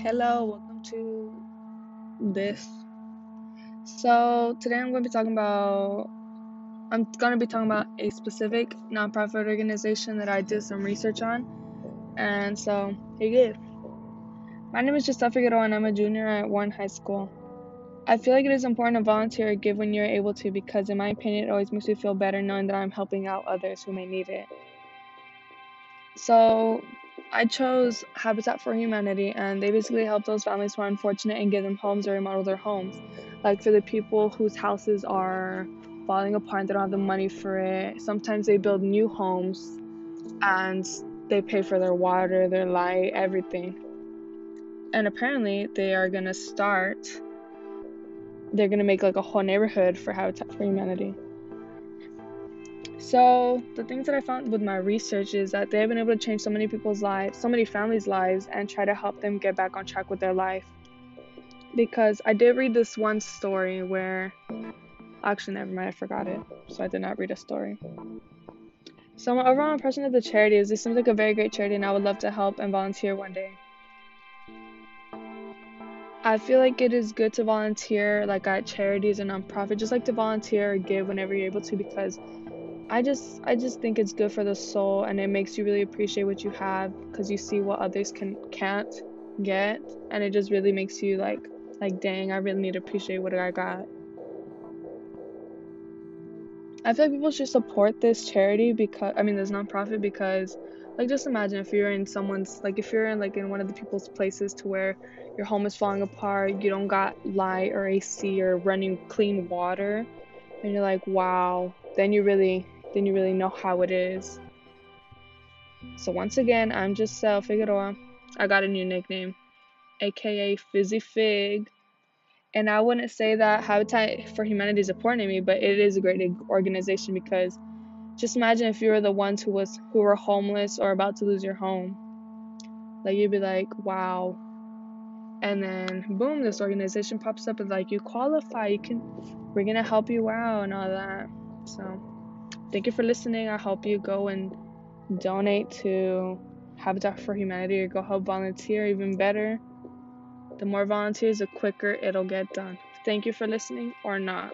Hello, welcome to this. So, today I'm going to be talking about I'm going to be talking about a specific nonprofit organization that I did some research on. And so, here you go. My name is Giselle Figueroa and I'm a junior at Warren High School. I feel like it is important to volunteer or give when you're able to because, in my opinion, it always makes me feel better knowing that I'm helping out others who may need it. So, I chose Habitat for Humanity, and they basically help those families who are unfortunate and give them homes or remodel their homes. Like for the people whose houses are falling apart they don't have the money for it, sometimes they build new homes and they pay for their water, their light, everything. And apparently, they are gonna start, they're gonna make like a whole neighborhood for Habitat for Humanity. So, the things that I found with my research is that they have been able to change so many people's lives, so many families' lives, and try to help them get back on track with their life. Because I did read this one story where, actually, never mind, I forgot it, so I did not read a story. So, my overall impression of the charity is this seems like a very great charity, and I would love to help and volunteer one day. I feel like it is good to volunteer, like at charities and nonprofit, just like to volunteer or give whenever you're able to, because I just I just think it's good for the soul and it makes you really appreciate what you have because you see what others can can't get and it just really makes you like like dang I really need to appreciate what I got. I feel like people should support this charity because I mean this nonprofit because like just imagine if you're in someone's like if you're in like in one of the people's places to where your home is falling apart, you don't got light or AC or running clean water and you're like wow, then you really then you really know how it is. So once again, I'm Giselle Figueroa. I got a new nickname, aka Fizzy Fig. And I wouldn't say that Habitat for Humanity is important to me, but it is a great organization because just imagine if you were the ones who was who were homeless or about to lose your home. Like you'd be like, wow. And then boom, this organization pops up and like you qualify, you can we're gonna help you out and all that. So Thank you for listening. I hope you go and donate to Habitat for Humanity or go help volunteer, even better. The more volunteers, the quicker it'll get done. Thank you for listening or not.